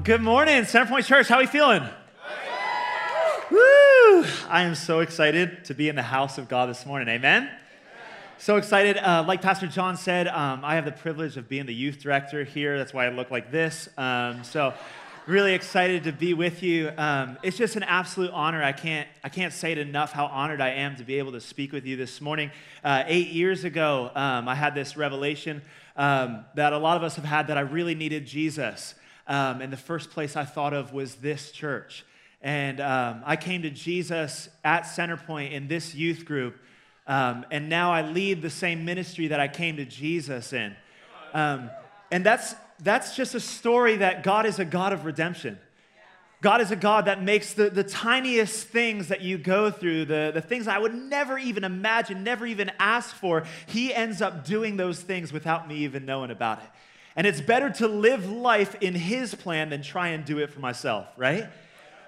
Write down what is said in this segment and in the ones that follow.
Well, good morning, Centerpoint Church. How are we feeling? Woo! I am so excited to be in the house of God this morning. Amen. So excited. Uh, like Pastor John said, um, I have the privilege of being the youth director here. That's why I look like this. Um, so, really excited to be with you. Um, it's just an absolute honor. I can't, I can't say it enough how honored I am to be able to speak with you this morning. Uh, eight years ago, um, I had this revelation um, that a lot of us have had that I really needed Jesus. Um, and the first place I thought of was this church. And um, I came to Jesus at Centerpoint in this youth group. Um, and now I lead the same ministry that I came to Jesus in. Um, and that's, that's just a story that God is a God of redemption. God is a God that makes the, the tiniest things that you go through, the, the things I would never even imagine, never even ask for, He ends up doing those things without me even knowing about it. And it's better to live life in His plan than try and do it for myself, right?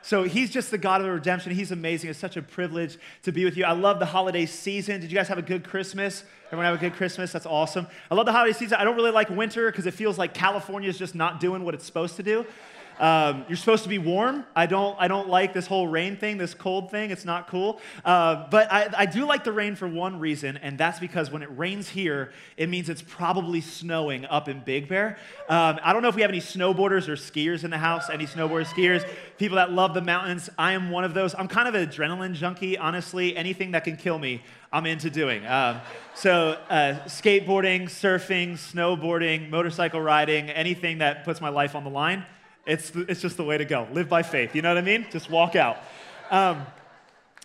So he's just the God of the redemption. He's amazing. It's such a privilege to be with you. I love the holiday season. Did you guys have a good Christmas? Everyone have a good Christmas? That's awesome. I love the holiday season. I don't really like winter because it feels like California is just not doing what it's supposed to do. Um, you're supposed to be warm. I don't, I don't like this whole rain thing, this cold thing. It's not cool. Uh, but I, I do like the rain for one reason, and that's because when it rains here, it means it's probably snowing up in Big Bear. Um, I don't know if we have any snowboarders or skiers in the house, any snowboarders, skiers, people that love the mountains. I am one of those. I'm kind of an adrenaline junkie, honestly. Anything that can kill me, I'm into doing. Um, so, uh, skateboarding, surfing, snowboarding, motorcycle riding, anything that puts my life on the line. It's, it's just the way to go. Live by faith. You know what I mean? Just walk out. Um,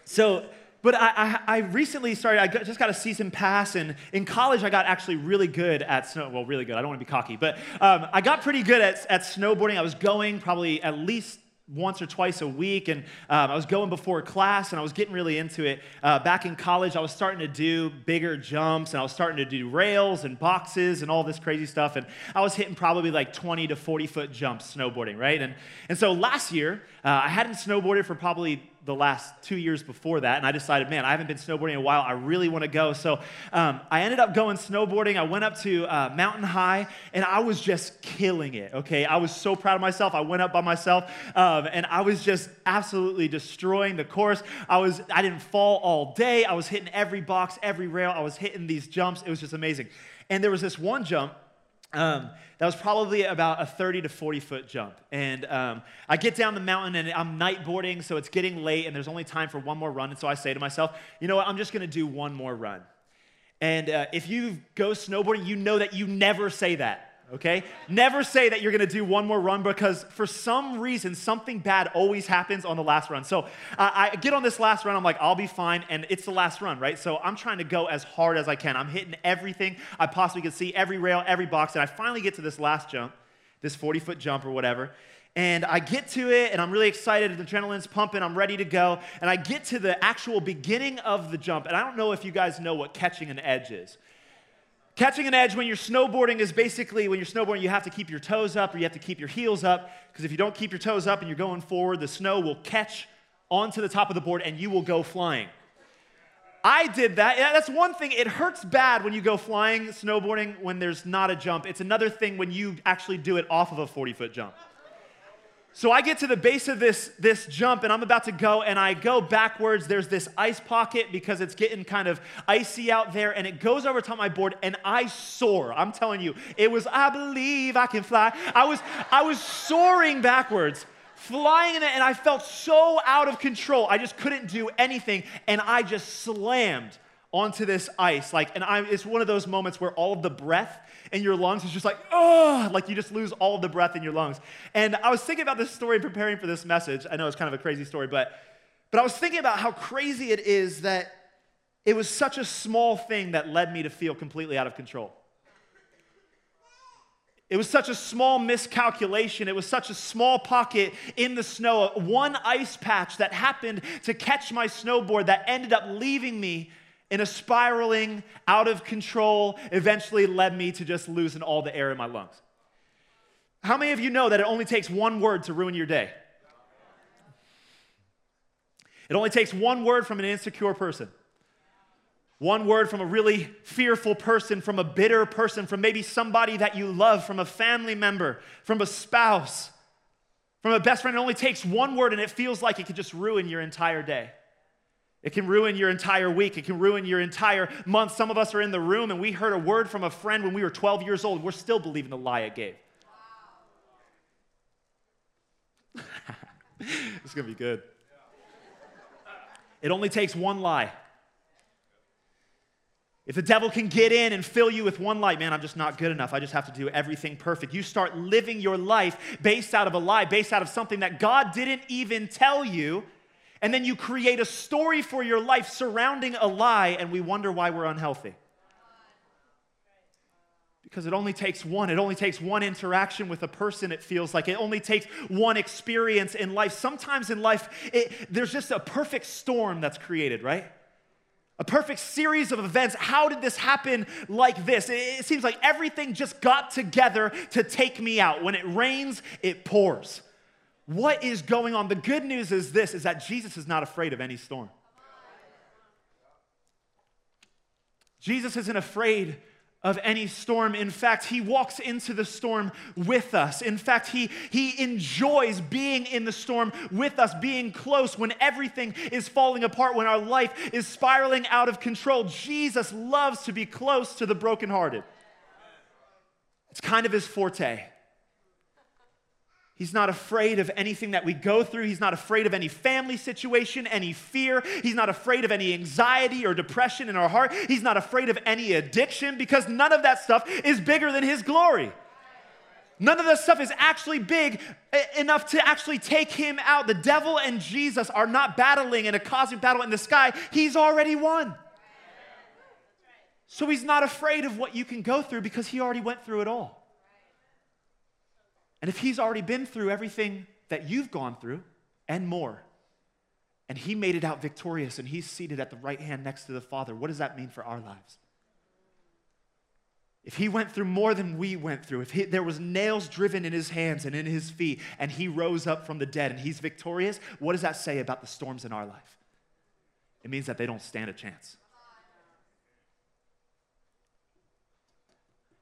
so, but I, I, I, recently started, I just got a season pass, and in college I got actually really good at snow. Well, really good. I don't want to be cocky, but um, I got pretty good at, at snowboarding. I was going probably at least once or twice a week, and um, I was going before class, and I was getting really into it. Uh, back in college, I was starting to do bigger jumps, and I was starting to do rails and boxes and all this crazy stuff, and I was hitting probably like 20 to 40 foot jumps snowboarding, right? And, and so last year, uh, I hadn't snowboarded for probably the last two years before that, and I decided, man, I haven't been snowboarding in a while. I really want to go. So um, I ended up going snowboarding. I went up to uh, Mountain High, and I was just killing it. Okay, I was so proud of myself. I went up by myself, um, and I was just absolutely destroying the course. I was, I didn't fall all day. I was hitting every box, every rail. I was hitting these jumps. It was just amazing. And there was this one jump um, that was probably about a 30 to 40 foot jump. And um, I get down the mountain and I'm night boarding, so it's getting late and there's only time for one more run. And so I say to myself, you know what, I'm just gonna do one more run. And uh, if you go snowboarding, you know that you never say that okay? Never say that you're gonna do one more run because for some reason, something bad always happens on the last run. So uh, I get on this last run, I'm like, I'll be fine, and it's the last run, right? So I'm trying to go as hard as I can. I'm hitting everything I possibly can see, every rail, every box, and I finally get to this last jump, this 40 foot jump or whatever. And I get to it, and I'm really excited. The adrenaline's pumping. I'm ready to go. And I get to the actual beginning of the jump. And I don't know if you guys know what catching an edge is. Catching an edge when you're snowboarding is basically when you're snowboarding, you have to keep your toes up or you have to keep your heels up because if you don't keep your toes up and you're going forward, the snow will catch onto the top of the board and you will go flying. I did that. That's one thing. It hurts bad when you go flying snowboarding when there's not a jump. It's another thing when you actually do it off of a 40 foot jump. So I get to the base of this, this jump and I'm about to go and I go backwards. There's this ice pocket because it's getting kind of icy out there and it goes over top my board and I soar. I'm telling you, it was, I believe I can fly. I was, I was soaring backwards, flying in it and I felt so out of control. I just couldn't do anything and I just slammed onto this ice. Like, and I, it's one of those moments where all of the breath in your lungs is just like, oh, like you just lose all of the breath in your lungs. And I was thinking about this story preparing for this message. I know it's kind of a crazy story, but, but I was thinking about how crazy it is that it was such a small thing that led me to feel completely out of control. It was such a small miscalculation. It was such a small pocket in the snow, one ice patch that happened to catch my snowboard that ended up leaving me in a spiraling, out of control, eventually led me to just losing all the air in my lungs. How many of you know that it only takes one word to ruin your day? It only takes one word from an insecure person. One word from a really fearful person, from a bitter person, from maybe somebody that you love, from a family member, from a spouse. From a best friend, it only takes one word and it feels like it could just ruin your entire day. It can ruin your entire week. It can ruin your entire month. Some of us are in the room and we heard a word from a friend when we were 12 years old. We're still believing the lie it gave. Wow. it's going to be good. It only takes one lie. If the devil can get in and fill you with one lie, man, I'm just not good enough. I just have to do everything perfect. You start living your life based out of a lie, based out of something that God didn't even tell you. And then you create a story for your life surrounding a lie, and we wonder why we're unhealthy. Because it only takes one. It only takes one interaction with a person, it feels like. It only takes one experience in life. Sometimes in life, it, there's just a perfect storm that's created, right? A perfect series of events. How did this happen like this? It, it seems like everything just got together to take me out. When it rains, it pours. What is going on? The good news is this is that Jesus is not afraid of any storm. Jesus isn't afraid of any storm. In fact, he walks into the storm with us. In fact, he, he enjoys being in the storm with us, being close when everything is falling apart, when our life is spiraling out of control. Jesus loves to be close to the brokenhearted. It's kind of his forte. He's not afraid of anything that we go through. He's not afraid of any family situation, any fear. He's not afraid of any anxiety or depression in our heart. He's not afraid of any addiction because none of that stuff is bigger than His glory. None of that stuff is actually big eh, enough to actually take him out. The devil and Jesus are not battling in a cosmic battle in the sky. He's already won. So he's not afraid of what you can go through because he already went through it all. And if he's already been through everything that you've gone through and more, and he made it out victorious and he's seated at the right hand next to the Father, what does that mean for our lives? If he went through more than we went through, if he, there was nails driven in his hands and in his feet, and he rose up from the dead and he's victorious, what does that say about the storms in our life? It means that they don't stand a chance.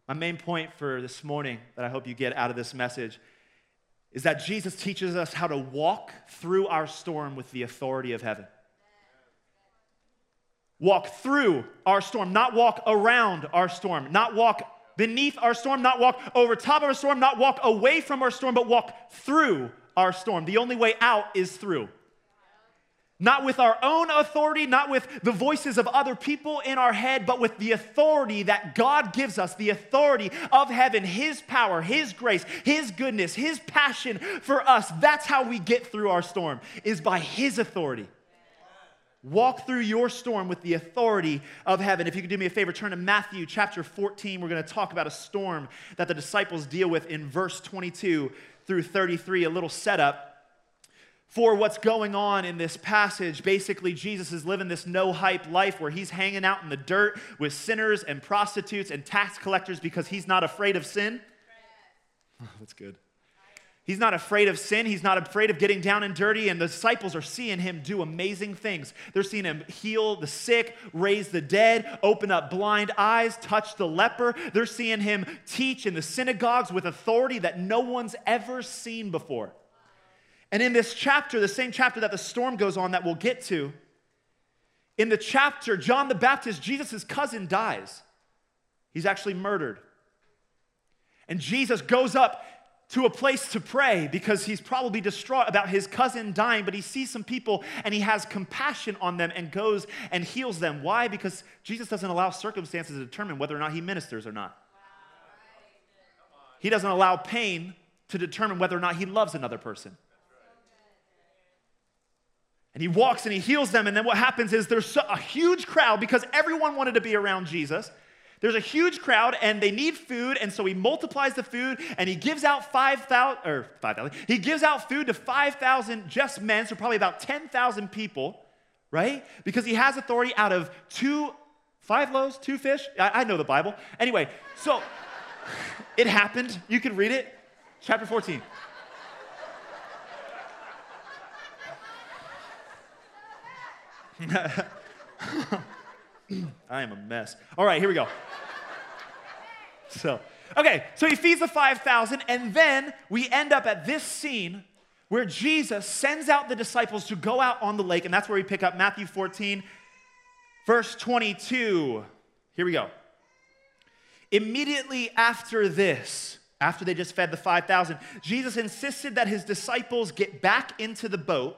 My main point for this morning that I hope you get out of this message is that Jesus teaches us how to walk through our storm with the authority of heaven. Walk through our storm, not walk around our storm, not walk beneath our storm, not walk over top of our storm, not walk away from our storm, but walk through our storm. The only way out is through. Not with our own authority, not with the voices of other people in our head, but with the authority that God gives us, the authority of heaven, His power, His grace, His goodness, His passion for us. That's how we get through our storm, is by His authority. Walk through your storm with the authority of heaven. If you could do me a favor, turn to Matthew chapter 14. We're going to talk about a storm that the disciples deal with in verse 22 through 33, a little setup for what's going on in this passage. Basically, Jesus is living this no hype life where he's hanging out in the dirt with sinners and prostitutes and tax collectors because he's not afraid of sin. Oh, that's good. He's not afraid of sin. He's not afraid of getting down and dirty. And the disciples are seeing him do amazing things. They're seeing him heal the sick, raise the dead, open up blind eyes, touch the leper. They're seeing him teach in the synagogues with authority that no one's ever seen before. And in this chapter, the same chapter that the storm goes on that we'll get to, in the chapter, John the Baptist, Jesus' cousin, dies. He's actually murdered. And Jesus goes up to a place to pray because he's probably distraught about his cousin dying, but he sees some people and he has compassion on them and goes and heals them. Why? Because Jesus doesn't allow circumstances to determine whether or not he ministers or not. He doesn't allow pain to determine whether or not he loves another person. And he walks and he heals them. And then what happens is there's a huge crowd because everyone wanted to be around Jesus. There's a huge crowd and they need food. And so he multiplies the food and he gives out 5,000, or 5,000, he gives out food to 5,000 just men, so probably about 10,000 people, right? Because he has authority out of two, five loaves, two fish. I, I know the Bible. Anyway, so it happened. You can read it. Chapter 14. I am a mess. All right, here we go. So, okay, so he feeds the 5,000, and then we end up at this scene where Jesus sends out the disciples to go out on the lake, and that's where we pick up Matthew 14, verse 22. Here we go. Immediately after this, after they just fed the 5,000, Jesus insisted that his disciples get back into the boat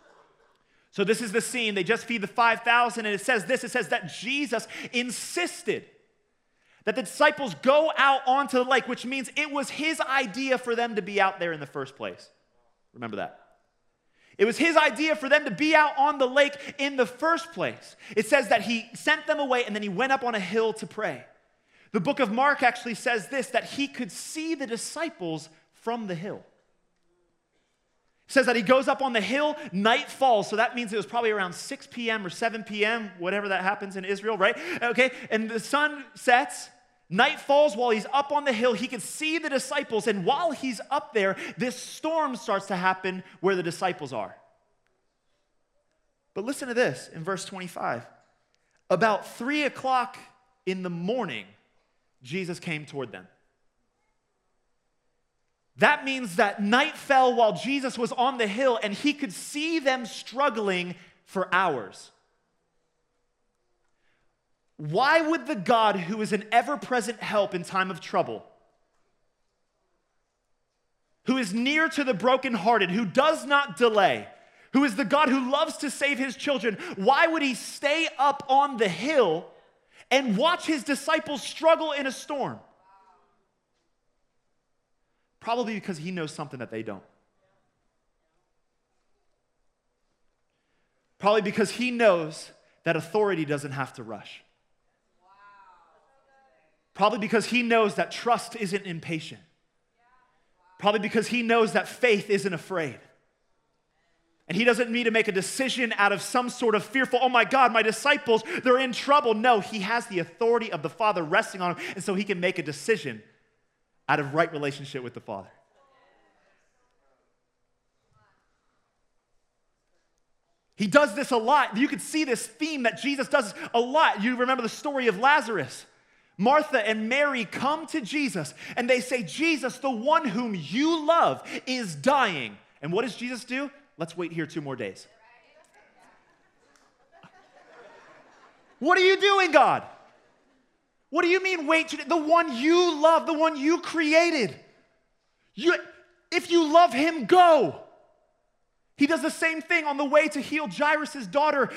So, this is the scene. They just feed the 5,000, and it says this it says that Jesus insisted that the disciples go out onto the lake, which means it was his idea for them to be out there in the first place. Remember that. It was his idea for them to be out on the lake in the first place. It says that he sent them away and then he went up on a hill to pray. The book of Mark actually says this that he could see the disciples from the hill. Says that he goes up on the hill, night falls, so that means it was probably around 6 p.m. or 7 p.m., whatever that happens in Israel, right? Okay, and the sun sets, Night falls while he's up on the hill. He can see the disciples, and while he's up there, this storm starts to happen where the disciples are. But listen to this in verse 25. About three o'clock in the morning, Jesus came toward them. That means that night fell while Jesus was on the hill and he could see them struggling for hours. Why would the God who is an ever present help in time of trouble, who is near to the brokenhearted, who does not delay, who is the God who loves to save his children, why would he stay up on the hill and watch his disciples struggle in a storm? Probably because he knows something that they don't. Probably because he knows that authority doesn't have to rush. Probably because he knows that trust isn't impatient. Probably because he knows that faith isn't afraid. And he doesn't need to make a decision out of some sort of fearful, oh my God, my disciples, they're in trouble. No, he has the authority of the Father resting on him, and so he can make a decision out of right relationship with the Father. He does this a lot. You can see this theme that Jesus does a lot. You remember the story of Lazarus. Martha and Mary come to Jesus and they say, Jesus, the one whom you love, is dying. And what does Jesus do? Let's wait here two more days. What are you doing, God? What do you mean, wait? The one you love, the one you created. You, if you love him, go. He does the same thing on the way to heal Jairus' daughter.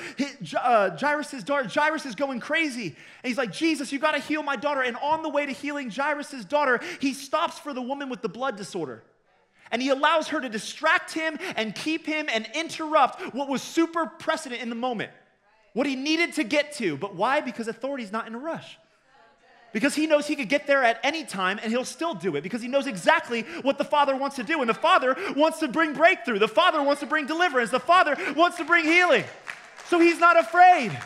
Uh, Jairus' daughter, Jairus is going crazy. And he's like, Jesus, you got to heal my daughter. And on the way to healing Jairus' daughter, he stops for the woman with the blood disorder. And he allows her to distract him and keep him and interrupt what was super precedent in the moment, what he needed to get to. But why? Because authority's not in a rush because he knows he could get there at any time and he'll still do it because he knows exactly what the Father wants to do. And the Father wants to bring breakthrough, the Father wants to bring deliverance, the Father wants to bring healing. So he's not afraid.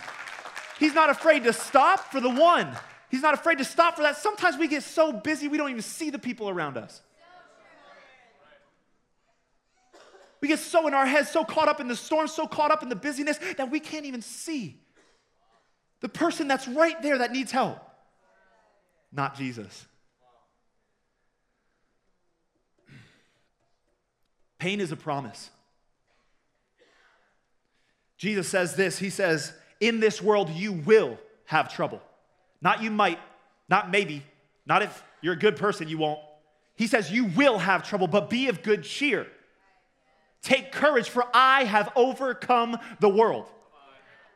He's not afraid to stop for the one. He's not afraid to stop for that. Sometimes we get so busy we don't even see the people around us. We get so in our heads, so caught up in the storm, so caught up in the busyness that we can't even see the person that's right there that needs help not Jesus. Pain is a promise. Jesus says this He says, In this world you will have trouble. Not you might, not maybe, not if you're a good person, you won't. He says, You will have trouble, but be of good cheer. Take courage, for I have overcome the world.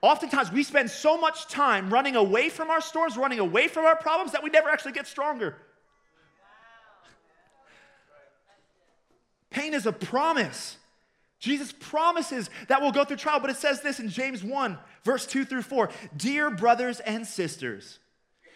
Oftentimes, we spend so much time running away from our storms, running away from our problems, that we never actually get stronger. Pain is a promise. Jesus promises that we'll go through trial, but it says this in James 1, verse 2 through 4 Dear brothers and sisters,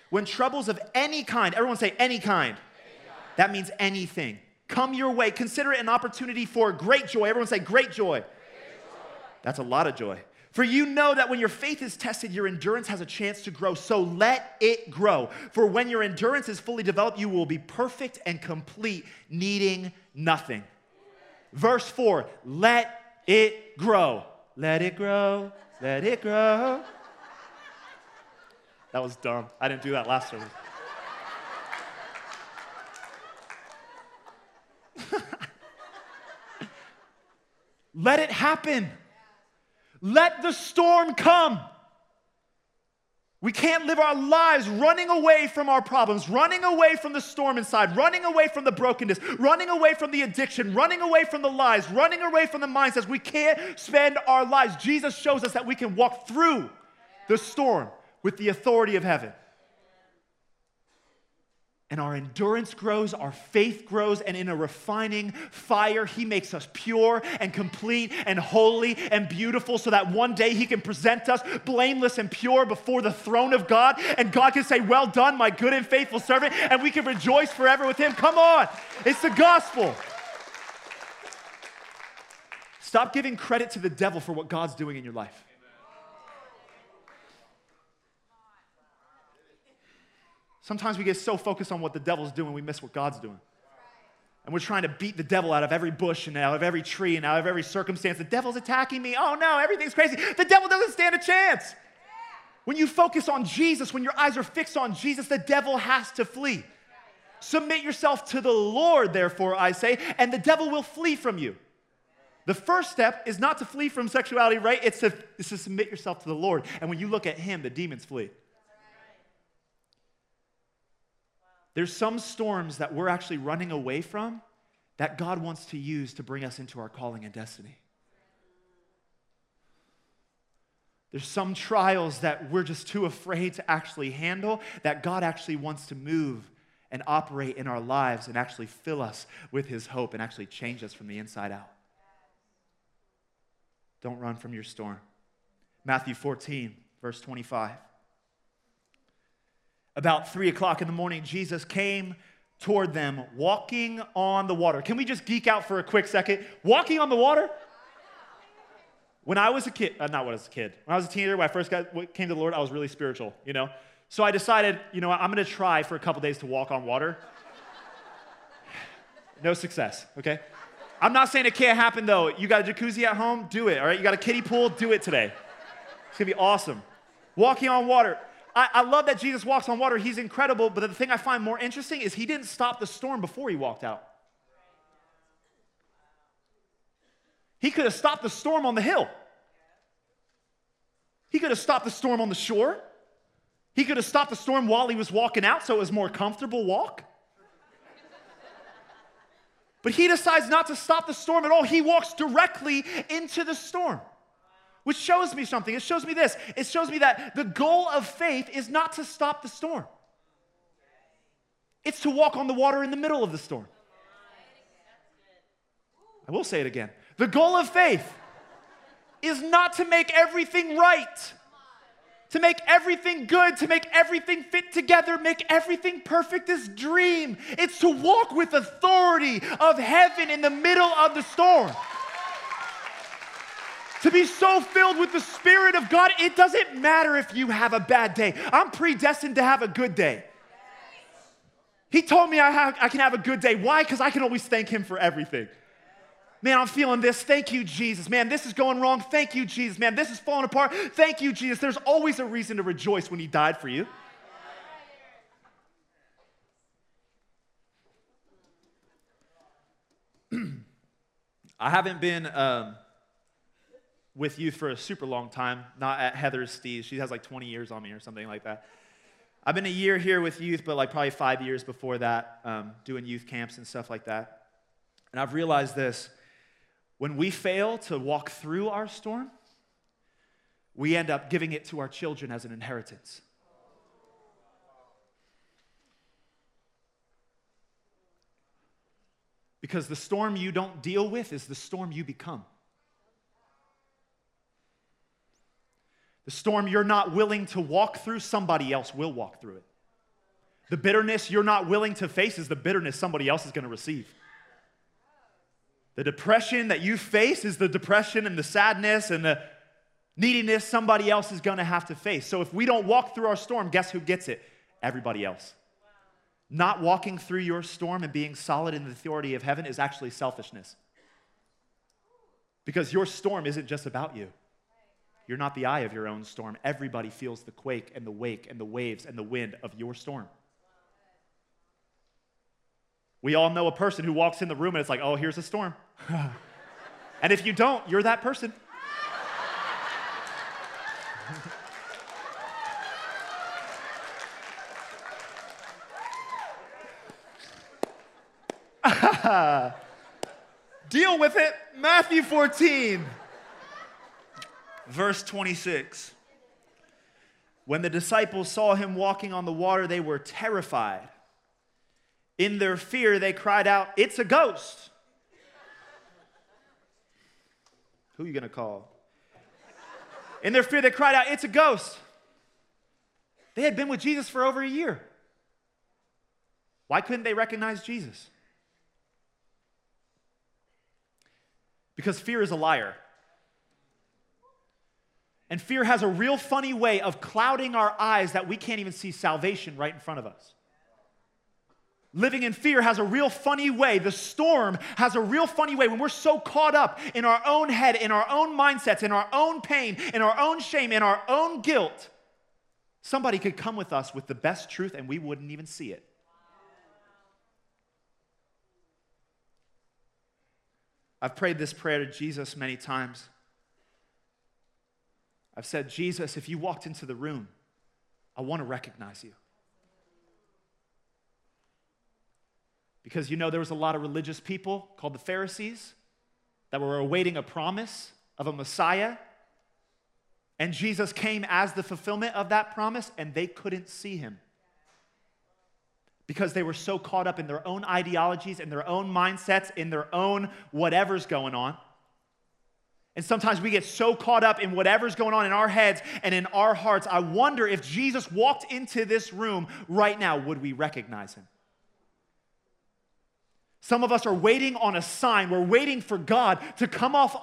when troubles of any kind, everyone say any kind, any kind. that means anything, come your way, consider it an opportunity for great joy. Everyone say great joy. great joy. That's a lot of joy. For you know that when your faith is tested, your endurance has a chance to grow. So let it grow. For when your endurance is fully developed, you will be perfect and complete, needing nothing. Verse 4 let it grow. Let it grow. Let it grow. That was dumb. I didn't do that last service. let it happen. Let the storm come. We can't live our lives running away from our problems, running away from the storm inside, running away from the brokenness, running away from the addiction, running away from the lies, running away from the mindsets. We can't spend our lives. Jesus shows us that we can walk through the storm with the authority of heaven and our endurance grows, our faith grows, and in a refining fire, He makes us pure and complete and holy and beautiful so that one day He can present us blameless and pure before the throne of God. And God can say, Well done, my good and faithful servant, and we can rejoice forever with Him. Come on, it's the gospel. Stop giving credit to the devil for what God's doing in your life. Sometimes we get so focused on what the devil's doing, we miss what God's doing. And we're trying to beat the devil out of every bush and out of every tree and out of every circumstance. The devil's attacking me. Oh no, everything's crazy. The devil doesn't stand a chance. When you focus on Jesus, when your eyes are fixed on Jesus, the devil has to flee. Submit yourself to the Lord, therefore, I say, and the devil will flee from you. The first step is not to flee from sexuality, right? It's to, it's to submit yourself to the Lord. And when you look at Him, the demons flee. There's some storms that we're actually running away from that God wants to use to bring us into our calling and destiny. There's some trials that we're just too afraid to actually handle that God actually wants to move and operate in our lives and actually fill us with his hope and actually change us from the inside out. Don't run from your storm. Matthew 14, verse 25. About three o'clock in the morning, Jesus came toward them walking on the water. Can we just geek out for a quick second? Walking on the water? When I was a kid, uh, not when I was a kid, when I was a teenager, when I first got, came to the Lord, I was really spiritual, you know? So I decided, you know, I'm gonna try for a couple days to walk on water. no success, okay? I'm not saying it can't happen though. You got a jacuzzi at home? Do it, all right? You got a kiddie pool? Do it today. It's gonna be awesome. Walking on water. I, I love that Jesus walks on water. He's incredible. But the thing I find more interesting is he didn't stop the storm before he walked out. He could have stopped the storm on the hill. He could have stopped the storm on the shore. He could have stopped the storm while he was walking out so it was more comfortable walk. But he decides not to stop the storm at all. He walks directly into the storm which shows me something. It shows me this it shows me that the goal of faith is not to stop the storm, it's to walk on the water in the middle of the storm. I will say it again. The goal of faith is not to make everything right, to make everything good, to make everything fit together, make everything perfect. This dream. It's to walk with authority of heaven in the middle of the storm to be so filled with the Spirit of God, it doesn't matter if you have a bad day. I'm predestined to have a good day. He told me I, have, I can have a good day. Why? Because I can always thank Him for everything. Man, I'm feeling this. Thank you, Jesus. Man, this is going wrong. Thank you, Jesus. Man, this is falling apart. Thank you, Jesus. There's always a reason to rejoice when He died for you. I haven't been. Um, with youth for a super long time, not at Heather's Steez. She has like 20 years on me or something like that. I've been a year here with youth, but like probably five years before that, um, doing youth camps and stuff like that. And I've realized this when we fail to walk through our storm, we end up giving it to our children as an inheritance. Because the storm you don't deal with is the storm you become. The storm you're not willing to walk through, somebody else will walk through it. The bitterness you're not willing to face is the bitterness somebody else is going to receive. The depression that you face is the depression and the sadness and the Neediness, somebody else is gonna have to face. So if we don't walk through our storm, guess who gets it? Everybody else. Not walking through your storm and being solid in the authority of heaven is actually selfishness. Because your storm isn't just about you. You're not the eye of your own storm. Everybody feels the quake and the wake and the waves and the wind of your storm. We all know a person who walks in the room and it's like, oh, here's a storm. and if you don't, you're that person. Deal with it. Matthew 14, verse 26. When the disciples saw him walking on the water, they were terrified. In their fear, they cried out, It's a ghost. Who are you going to call? In their fear, they cried out, It's a ghost. They had been with Jesus for over a year. Why couldn't they recognize Jesus? Because fear is a liar. And fear has a real funny way of clouding our eyes that we can't even see salvation right in front of us. Living in fear has a real funny way. The storm has a real funny way when we're so caught up in our own head, in our own mindsets, in our own pain, in our own shame, in our own guilt. Somebody could come with us with the best truth and we wouldn't even see it. I've prayed this prayer to Jesus many times. I've said, Jesus, if you walked into the room, I want to recognize you. Because you know, there was a lot of religious people called the Pharisees that were awaiting a promise of a Messiah. And Jesus came as the fulfillment of that promise, and they couldn't see him because they were so caught up in their own ideologies, in their own mindsets, in their own whatever's going on. And sometimes we get so caught up in whatever's going on in our heads and in our hearts. I wonder if Jesus walked into this room right now, would we recognize him? Some of us are waiting on a sign. We're waiting for God to come off,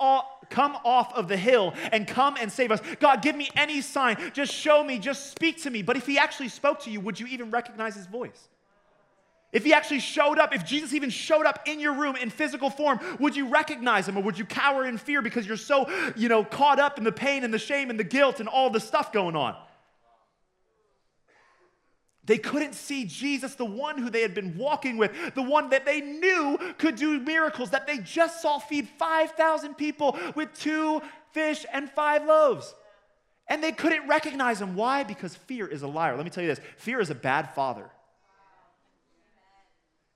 come off of the hill and come and save us. God, give me any sign. Just show me. Just speak to me. But if He actually spoke to you, would you even recognize His voice? If he actually showed up, if Jesus even showed up in your room in physical form, would you recognize him or would you cower in fear because you're so, you know, caught up in the pain and the shame and the guilt and all the stuff going on? They couldn't see Jesus, the one who they had been walking with, the one that they knew could do miracles, that they just saw feed 5,000 people with two fish and five loaves. And they couldn't recognize him. Why? Because fear is a liar. Let me tell you this fear is a bad father.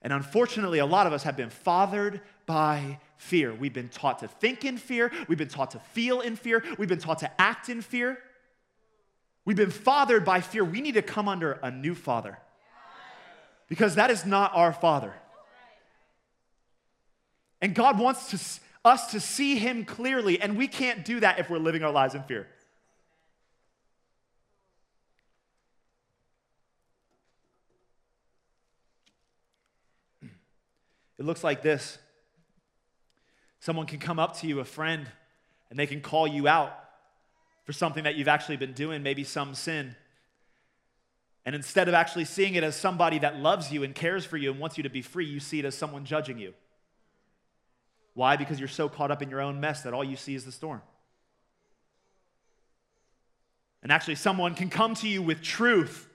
And unfortunately, a lot of us have been fathered by fear. We've been taught to think in fear, we've been taught to feel in fear, we've been taught to act in fear. We've been fathered by fear. We need to come under a new father because that is not our father. And God wants to, us to see him clearly, and we can't do that if we're living our lives in fear. It looks like this someone can come up to you, a friend, and they can call you out for something that you've actually been doing, maybe some sin. And instead of actually seeing it as somebody that loves you and cares for you and wants you to be free, you see it as someone judging you. Why? Because you're so caught up in your own mess that all you see is the storm. And actually, someone can come to you with truth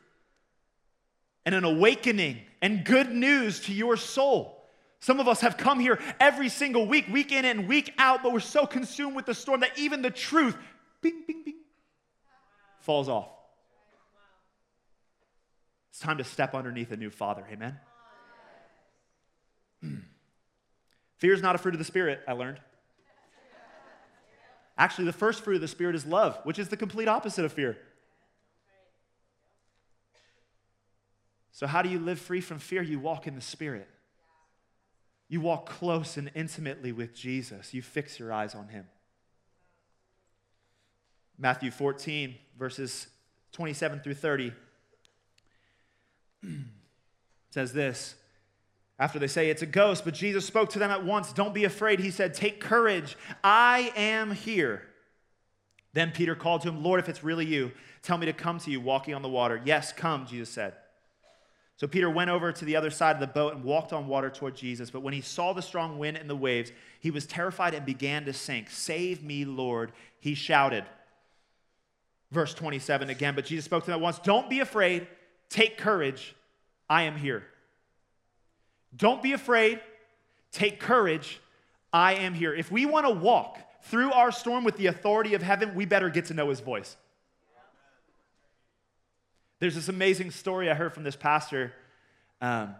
and an awakening and good news to your soul. Some of us have come here every single week, week in and week out, but we're so consumed with the storm that even the truth bing, bing, bing, falls off. It's time to step underneath a new father. Amen? Fear is not a fruit of the Spirit, I learned. Actually, the first fruit of the Spirit is love, which is the complete opposite of fear. So, how do you live free from fear? You walk in the Spirit. You walk close and intimately with Jesus. You fix your eyes on Him. Matthew 14, verses 27 through 30 says this. After they say it's a ghost, but Jesus spoke to them at once. Don't be afraid. He said, Take courage. I am here. Then Peter called to him, Lord, if it's really you, tell me to come to you walking on the water. Yes, come, Jesus said. So Peter went over to the other side of the boat and walked on water toward Jesus. But when he saw the strong wind and the waves, he was terrified and began to sink. Save me, Lord, he shouted. Verse 27 again, but Jesus spoke to them once Don't be afraid, take courage, I am here. Don't be afraid, take courage, I am here. If we want to walk through our storm with the authority of heaven, we better get to know his voice. There's this amazing story I heard from this pastor. Um,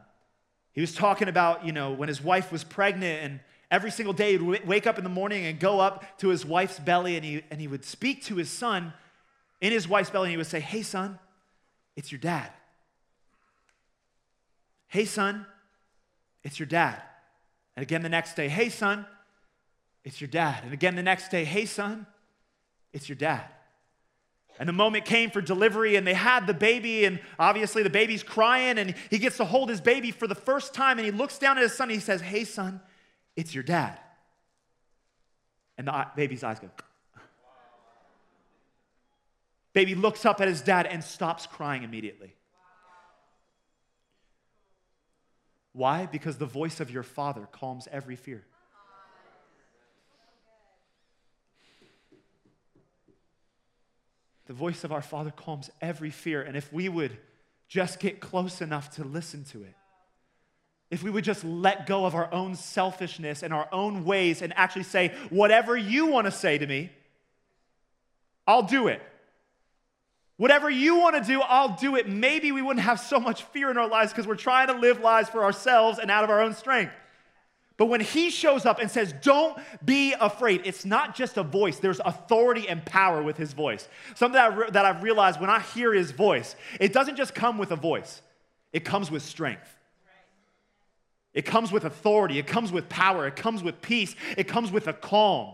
he was talking about, you know, when his wife was pregnant, and every single day he'd wake up in the morning and go up to his wife's belly, and he, and he would speak to his son in his wife's belly, and he would say, Hey, son, it's your dad. Hey, son, it's your dad. And again the next day, Hey, son, it's your dad. And again the next day, Hey, son, it's your dad. And the moment came for delivery, and they had the baby, and obviously the baby's crying, and he gets to hold his baby for the first time, and he looks down at his son, and he says, Hey, son, it's your dad. And the baby's eyes go. Baby looks up at his dad and stops crying immediately. Why? Because the voice of your father calms every fear. The voice of our Father calms every fear. And if we would just get close enough to listen to it, if we would just let go of our own selfishness and our own ways and actually say, whatever you want to say to me, I'll do it. Whatever you want to do, I'll do it. Maybe we wouldn't have so much fear in our lives because we're trying to live lives for ourselves and out of our own strength. But when he shows up and says, Don't be afraid, it's not just a voice, there's authority and power with his voice. Something that, re- that I've realized when I hear his voice, it doesn't just come with a voice, it comes with strength. It comes with authority, it comes with power, it comes with peace, it comes with a calm.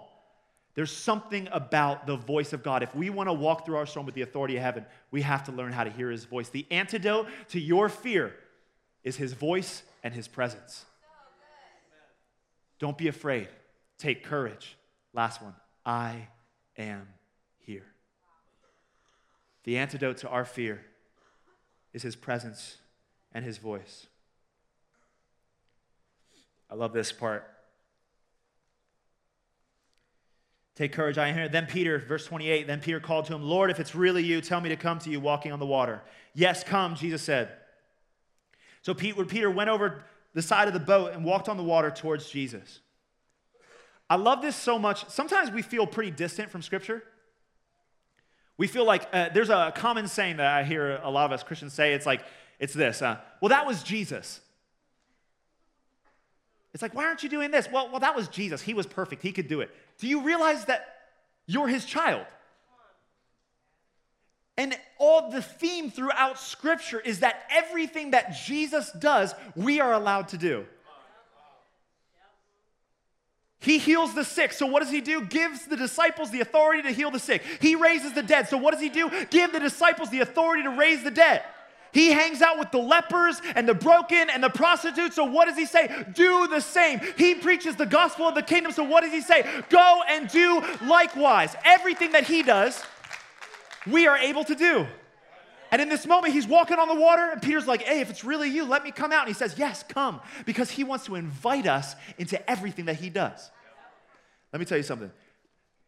There's something about the voice of God. If we want to walk through our storm with the authority of heaven, we have to learn how to hear his voice. The antidote to your fear is his voice and his presence. Don't be afraid. Take courage. Last one I am here. The antidote to our fear is his presence and his voice. I love this part. Take courage, I am here. Then Peter, verse 28, then Peter called to him, Lord, if it's really you, tell me to come to you walking on the water. Yes, come, Jesus said. So Peter went over the side of the boat and walked on the water towards Jesus. I love this so much. Sometimes we feel pretty distant from Scripture. We feel like uh, there's a common saying that I hear a lot of us Christians say. It's like, it's this uh, well, that was Jesus. It's like, why aren't you doing this? Well, well, that was Jesus. He was perfect. He could do it. Do you realize that you're his child? And all the theme throughout Scripture is that everything that Jesus does, we are allowed to do. He heals the sick. So, what does he do? Gives the disciples the authority to heal the sick. He raises the dead. So, what does he do? Give the disciples the authority to raise the dead. He hangs out with the lepers and the broken and the prostitutes. So, what does he say? Do the same. He preaches the gospel of the kingdom. So, what does he say? Go and do likewise. Everything that he does, we are able to do. And in this moment, he's walking on the water, and Peter's like, Hey, if it's really you, let me come out. And he says, Yes, come, because he wants to invite us into everything that he does. Let me tell you something.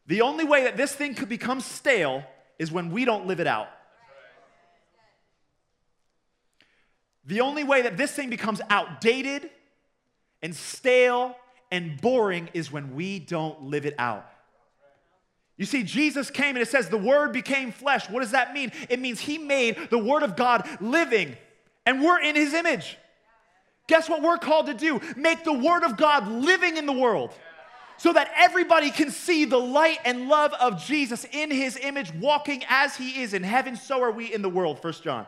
The only way that this thing could become stale is when we don't live it out. The only way that this thing becomes outdated and stale and boring is when we don't live it out. You see, Jesus came and it says the Word became flesh. What does that mean? It means He made the Word of God living, and we're in His image. Guess what we're called to do? Make the Word of God living in the world so that everybody can see the light and love of Jesus in His image, walking as He is in heaven, so are we in the world. First John.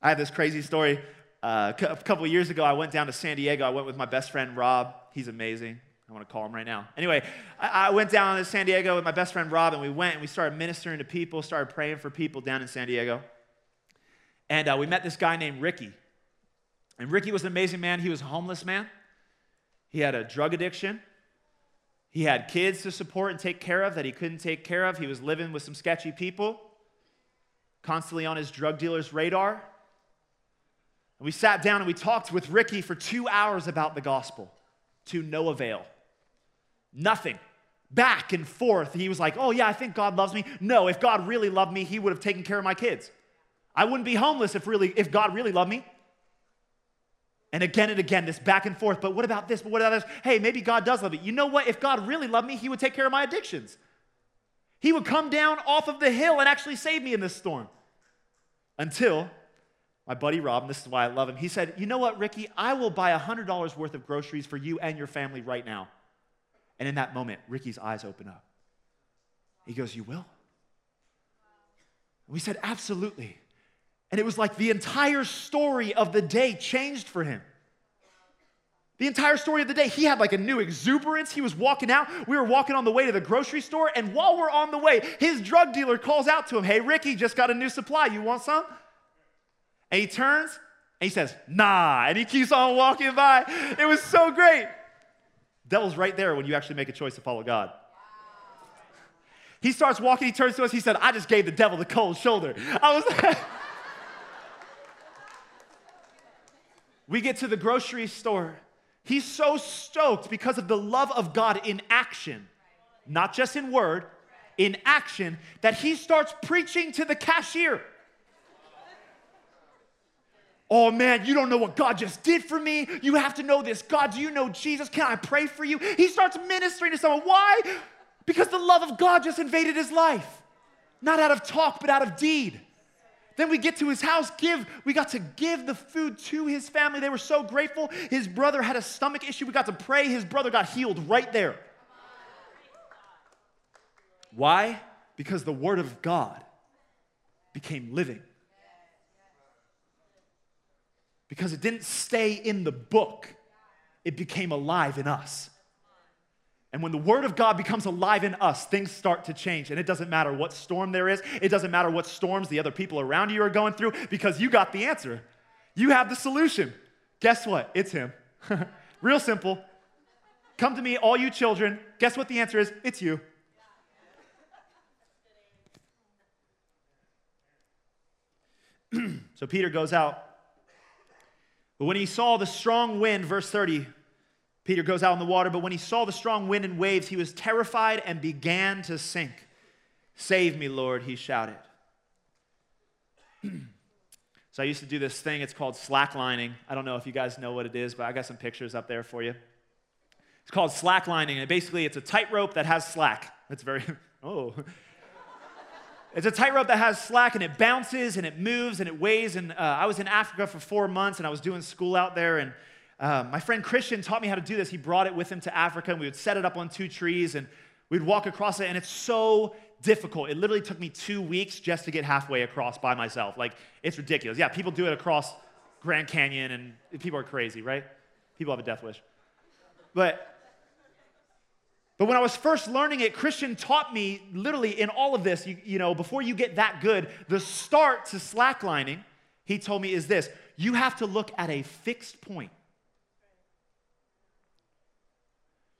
I have this crazy story. Uh, a couple years ago, I went down to San Diego. I went with my best friend, Rob. He's amazing. I want to call him right now. Anyway, I, went down to San Diego with my best friend Rob, and we went and we started ministering to people, started praying for people down in San Diego. And uh, we met this guy named Ricky. And Ricky was an amazing man. He was a homeless man, he had a drug addiction, He had kids to support and take care of that he couldn't take care of. He was living with some sketchy people, constantly on his drug dealer's radar. And we sat down and we talked with Ricky for two hours about the gospel to no avail. Nothing. Back and forth. He was like, Oh, yeah, I think God loves me. No, if God really loved me, he would have taken care of my kids. I wouldn't be homeless if, really, if God really loved me. And again and again, this back and forth. But what about this? But what about this? Hey, maybe God does love me. You know what? If God really loved me, He would take care of my addictions. He would come down off of the hill and actually save me in this storm. Until my buddy Rob, and this is why I love him, he said, You know what, Ricky? I will buy $100 worth of groceries for you and your family right now. And in that moment, Ricky's eyes open up. He goes, You will? We said, Absolutely. And it was like the entire story of the day changed for him. The entire story of the day, he had like a new exuberance. He was walking out. We were walking on the way to the grocery store, and while we're on the way, his drug dealer calls out to him, Hey, Ricky, just got a new supply. You want some? And he turns and he says, Nah. And he keeps on walking by. It was so great. Devil's right there when you actually make a choice to follow God. He starts walking, he turns to us, he said, I just gave the devil the cold shoulder. I was like, We get to the grocery store. He's so stoked because of the love of God in action, not just in word, in action, that he starts preaching to the cashier. Oh man, you don't know what God just did for me. You have to know this. God, do you know Jesus? Can I pray for you? He starts ministering to someone. Why? Because the love of God just invaded his life. Not out of talk, but out of deed. Then we get to his house, give, we got to give the food to his family. They were so grateful. His brother had a stomach issue. We got to pray. His brother got healed right there. Why? Because the word of God became living. Because it didn't stay in the book, it became alive in us. And when the Word of God becomes alive in us, things start to change. And it doesn't matter what storm there is, it doesn't matter what storms the other people around you are going through, because you got the answer. You have the solution. Guess what? It's Him. Real simple. Come to me, all you children. Guess what the answer is? It's you. so Peter goes out. But when he saw the strong wind, verse 30, Peter goes out in the water, but when he saw the strong wind and waves, he was terrified and began to sink. Save me, Lord, he shouted. so I used to do this thing, it's called slacklining. I don't know if you guys know what it is, but I got some pictures up there for you. It's called slacklining, and basically it's a tightrope that has slack. It's very, oh. It's a tightrope that has slack and it bounces and it moves and it weighs. And uh, I was in Africa for four months and I was doing school out there and um, my friend Christian taught me how to do this. He brought it with him to Africa, and we would set it up on two trees, and we'd walk across it, and it's so difficult. It literally took me two weeks just to get halfway across by myself. Like, it's ridiculous. Yeah, people do it across Grand Canyon, and people are crazy, right? People have a death wish. But but when I was first learning it, Christian taught me literally in all of this, you, you, know, before you get that good, the start to slacklining, he told me is this you have to look at a fixed point.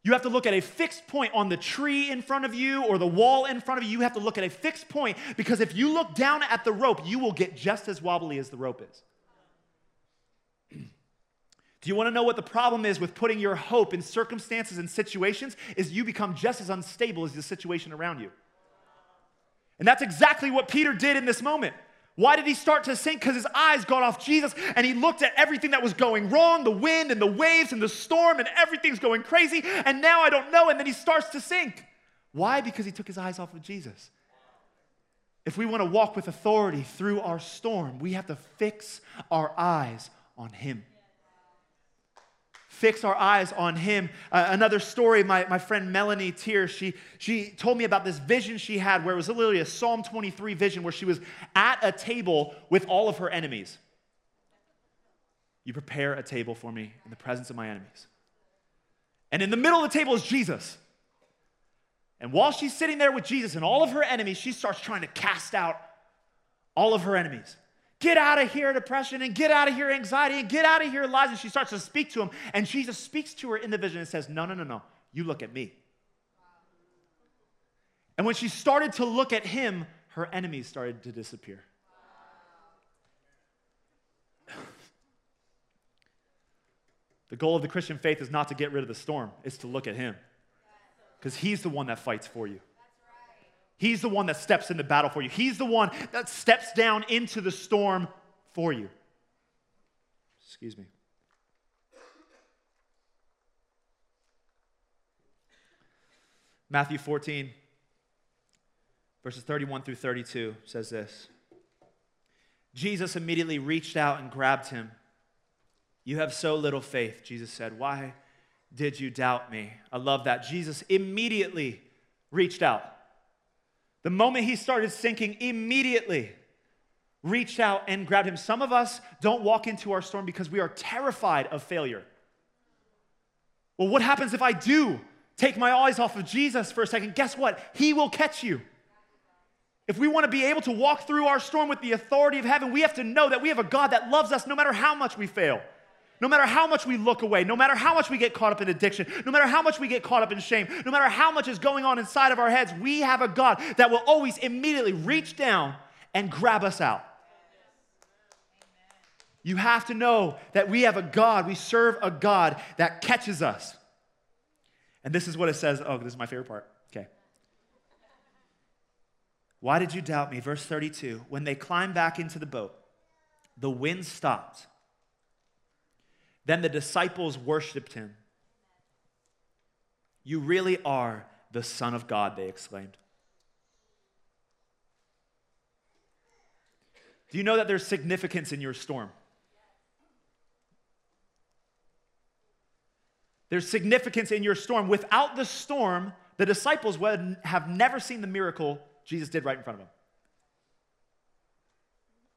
You have to look at a fixed point on the tree in front of you or the wall in front of you. You have to look at a fixed point because if you look down at the rope, you will get just as wobbly as the rope is. Do you want to know what the problem is with putting your hope in circumstances and situations? Is you become just as unstable as the situation around you. And that's exactly what Peter did in this moment. Why did he start to sink? Because his eyes got off Jesus and he looked at everything that was going wrong the wind and the waves and the storm and everything's going crazy. And now I don't know. And then he starts to sink. Why? Because he took his eyes off of Jesus. If we want to walk with authority through our storm, we have to fix our eyes on him fix our eyes on him. Uh, another story, my, my friend Melanie Tier, she, she told me about this vision she had where it was literally a Psalm 23 vision where she was at a table with all of her enemies. You prepare a table for me in the presence of my enemies. And in the middle of the table is Jesus. And while she's sitting there with Jesus and all of her enemies, she starts trying to cast out all of her enemies. Get out of here, depression, and get out of here, anxiety, and get out of here, lies. And she starts to speak to him, and Jesus speaks to her in the vision and says, No, no, no, no. You look at me. And when she started to look at him, her enemies started to disappear. the goal of the Christian faith is not to get rid of the storm, it's to look at him. Because he's the one that fights for you. He's the one that steps into battle for you. He's the one that steps down into the storm for you. Excuse me. Matthew 14, verses 31 through 32 says this Jesus immediately reached out and grabbed him. You have so little faith, Jesus said. Why did you doubt me? I love that. Jesus immediately reached out. The moment he started sinking, immediately reached out and grabbed him. Some of us don't walk into our storm because we are terrified of failure. Well, what happens if I do take my eyes off of Jesus for a second? Guess what? He will catch you. If we want to be able to walk through our storm with the authority of heaven, we have to know that we have a God that loves us no matter how much we fail. No matter how much we look away, no matter how much we get caught up in addiction, no matter how much we get caught up in shame, no matter how much is going on inside of our heads, we have a God that will always immediately reach down and grab us out. You have to know that we have a God, we serve a God that catches us. And this is what it says. Oh, this is my favorite part. Okay. Why did you doubt me? Verse 32 When they climbed back into the boat, the wind stopped then the disciples worshiped him. You really are the Son of God, they exclaimed. Do you know that there's significance in your storm? There's significance in your storm. Without the storm, the disciples would have never seen the miracle Jesus did right in front of them.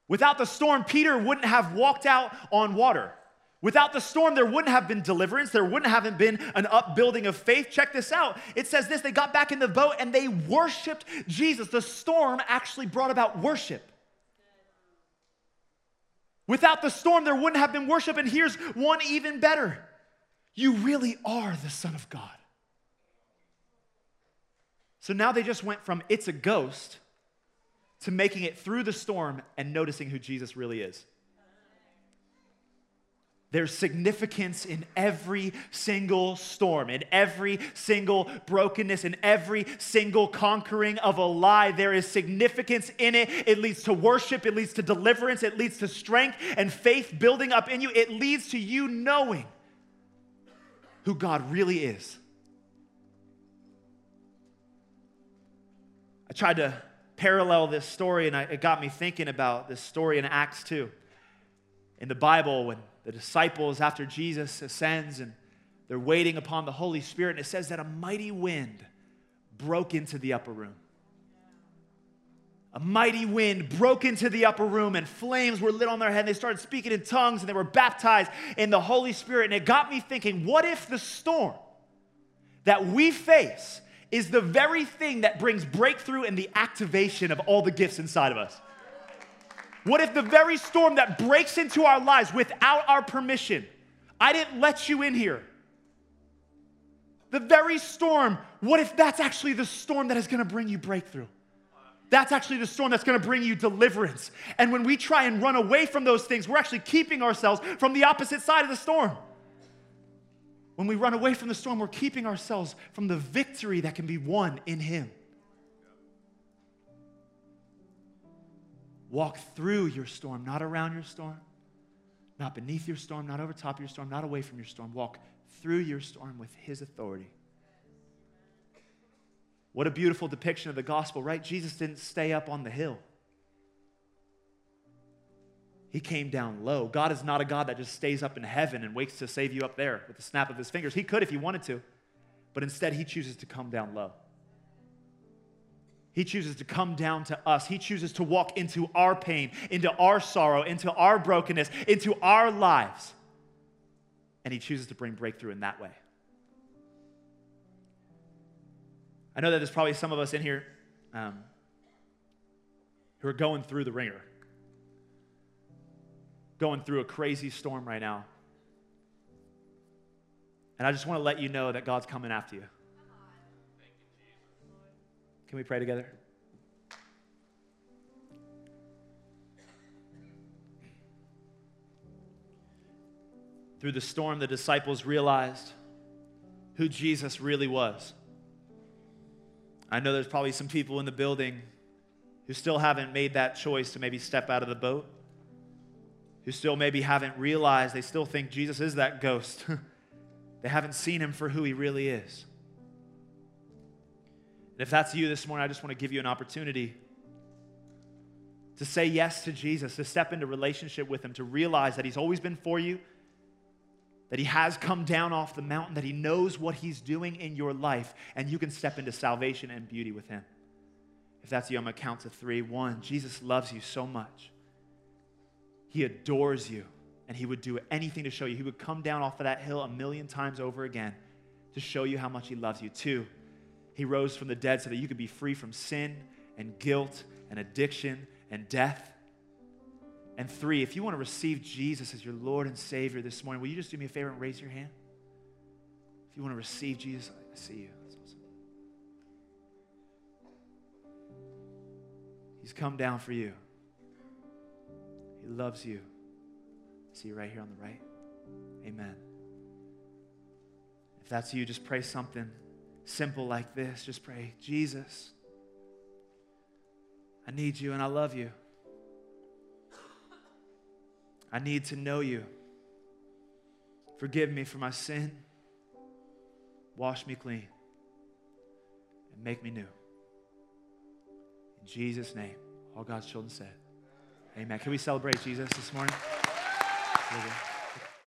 Without the storm, Peter wouldn't have walked out on water. Without the storm, there wouldn't have been deliverance. There wouldn't have been an upbuilding of faith. Check this out. It says this they got back in the boat and they worshiped Jesus. The storm actually brought about worship. Without the storm, there wouldn't have been worship. And here's one even better you really are the Son of God. So now they just went from it's a ghost to making it through the storm and noticing who Jesus really is. There's significance in every single storm, in every single brokenness, in every single conquering of a lie. There is significance in it. It leads to worship, it leads to deliverance, it leads to strength and faith building up in you. It leads to you knowing who God really is. I tried to parallel this story, and it got me thinking about this story in Acts 2. In the Bible, when the disciples, after Jesus ascends and they're waiting upon the Holy Spirit, and it says that a mighty wind broke into the upper room. A mighty wind broke into the upper room, and flames were lit on their head. And They started speaking in tongues, and they were baptized in the Holy Spirit. And it got me thinking what if the storm that we face is the very thing that brings breakthrough and the activation of all the gifts inside of us? What if the very storm that breaks into our lives without our permission, I didn't let you in here? The very storm, what if that's actually the storm that is gonna bring you breakthrough? That's actually the storm that's gonna bring you deliverance. And when we try and run away from those things, we're actually keeping ourselves from the opposite side of the storm. When we run away from the storm, we're keeping ourselves from the victory that can be won in Him. Walk through your storm, not around your storm, not beneath your storm, not over top of your storm, not away from your storm. Walk through your storm with His authority. What a beautiful depiction of the gospel, right? Jesus didn't stay up on the hill. He came down low. God is not a God that just stays up in heaven and waits to save you up there with the snap of his fingers. He could if he wanted to, but instead he chooses to come down low. He chooses to come down to us. He chooses to walk into our pain, into our sorrow, into our brokenness, into our lives. And He chooses to bring breakthrough in that way. I know that there's probably some of us in here um, who are going through the ringer, going through a crazy storm right now. And I just want to let you know that God's coming after you. Can we pray together? Through the storm, the disciples realized who Jesus really was. I know there's probably some people in the building who still haven't made that choice to maybe step out of the boat, who still maybe haven't realized they still think Jesus is that ghost. they haven't seen him for who he really is. If that's you this morning, I just want to give you an opportunity to say yes to Jesus, to step into relationship with him, to realize that he's always been for you, that he has come down off the mountain, that he knows what he's doing in your life, and you can step into salvation and beauty with him. If that's you, I'm going to count to three. One, Jesus loves you so much. He adores you, and he would do anything to show you. He would come down off of that hill a million times over again to show you how much he loves you. Two, he rose from the dead so that you could be free from sin and guilt and addiction and death. And three, if you want to receive Jesus as your Lord and Savior this morning, will you just do me a favor and raise your hand? If you want to receive Jesus, I see you. Awesome. He's come down for you. He loves you. I see you right here on the right. Amen. If that's you, just pray something simple like this. Just pray, Jesus, I need you and I love you. I need to know you. Forgive me for my sin. Wash me clean and make me new. In Jesus' name, all God's children said, Amen. Can we celebrate Jesus this morning?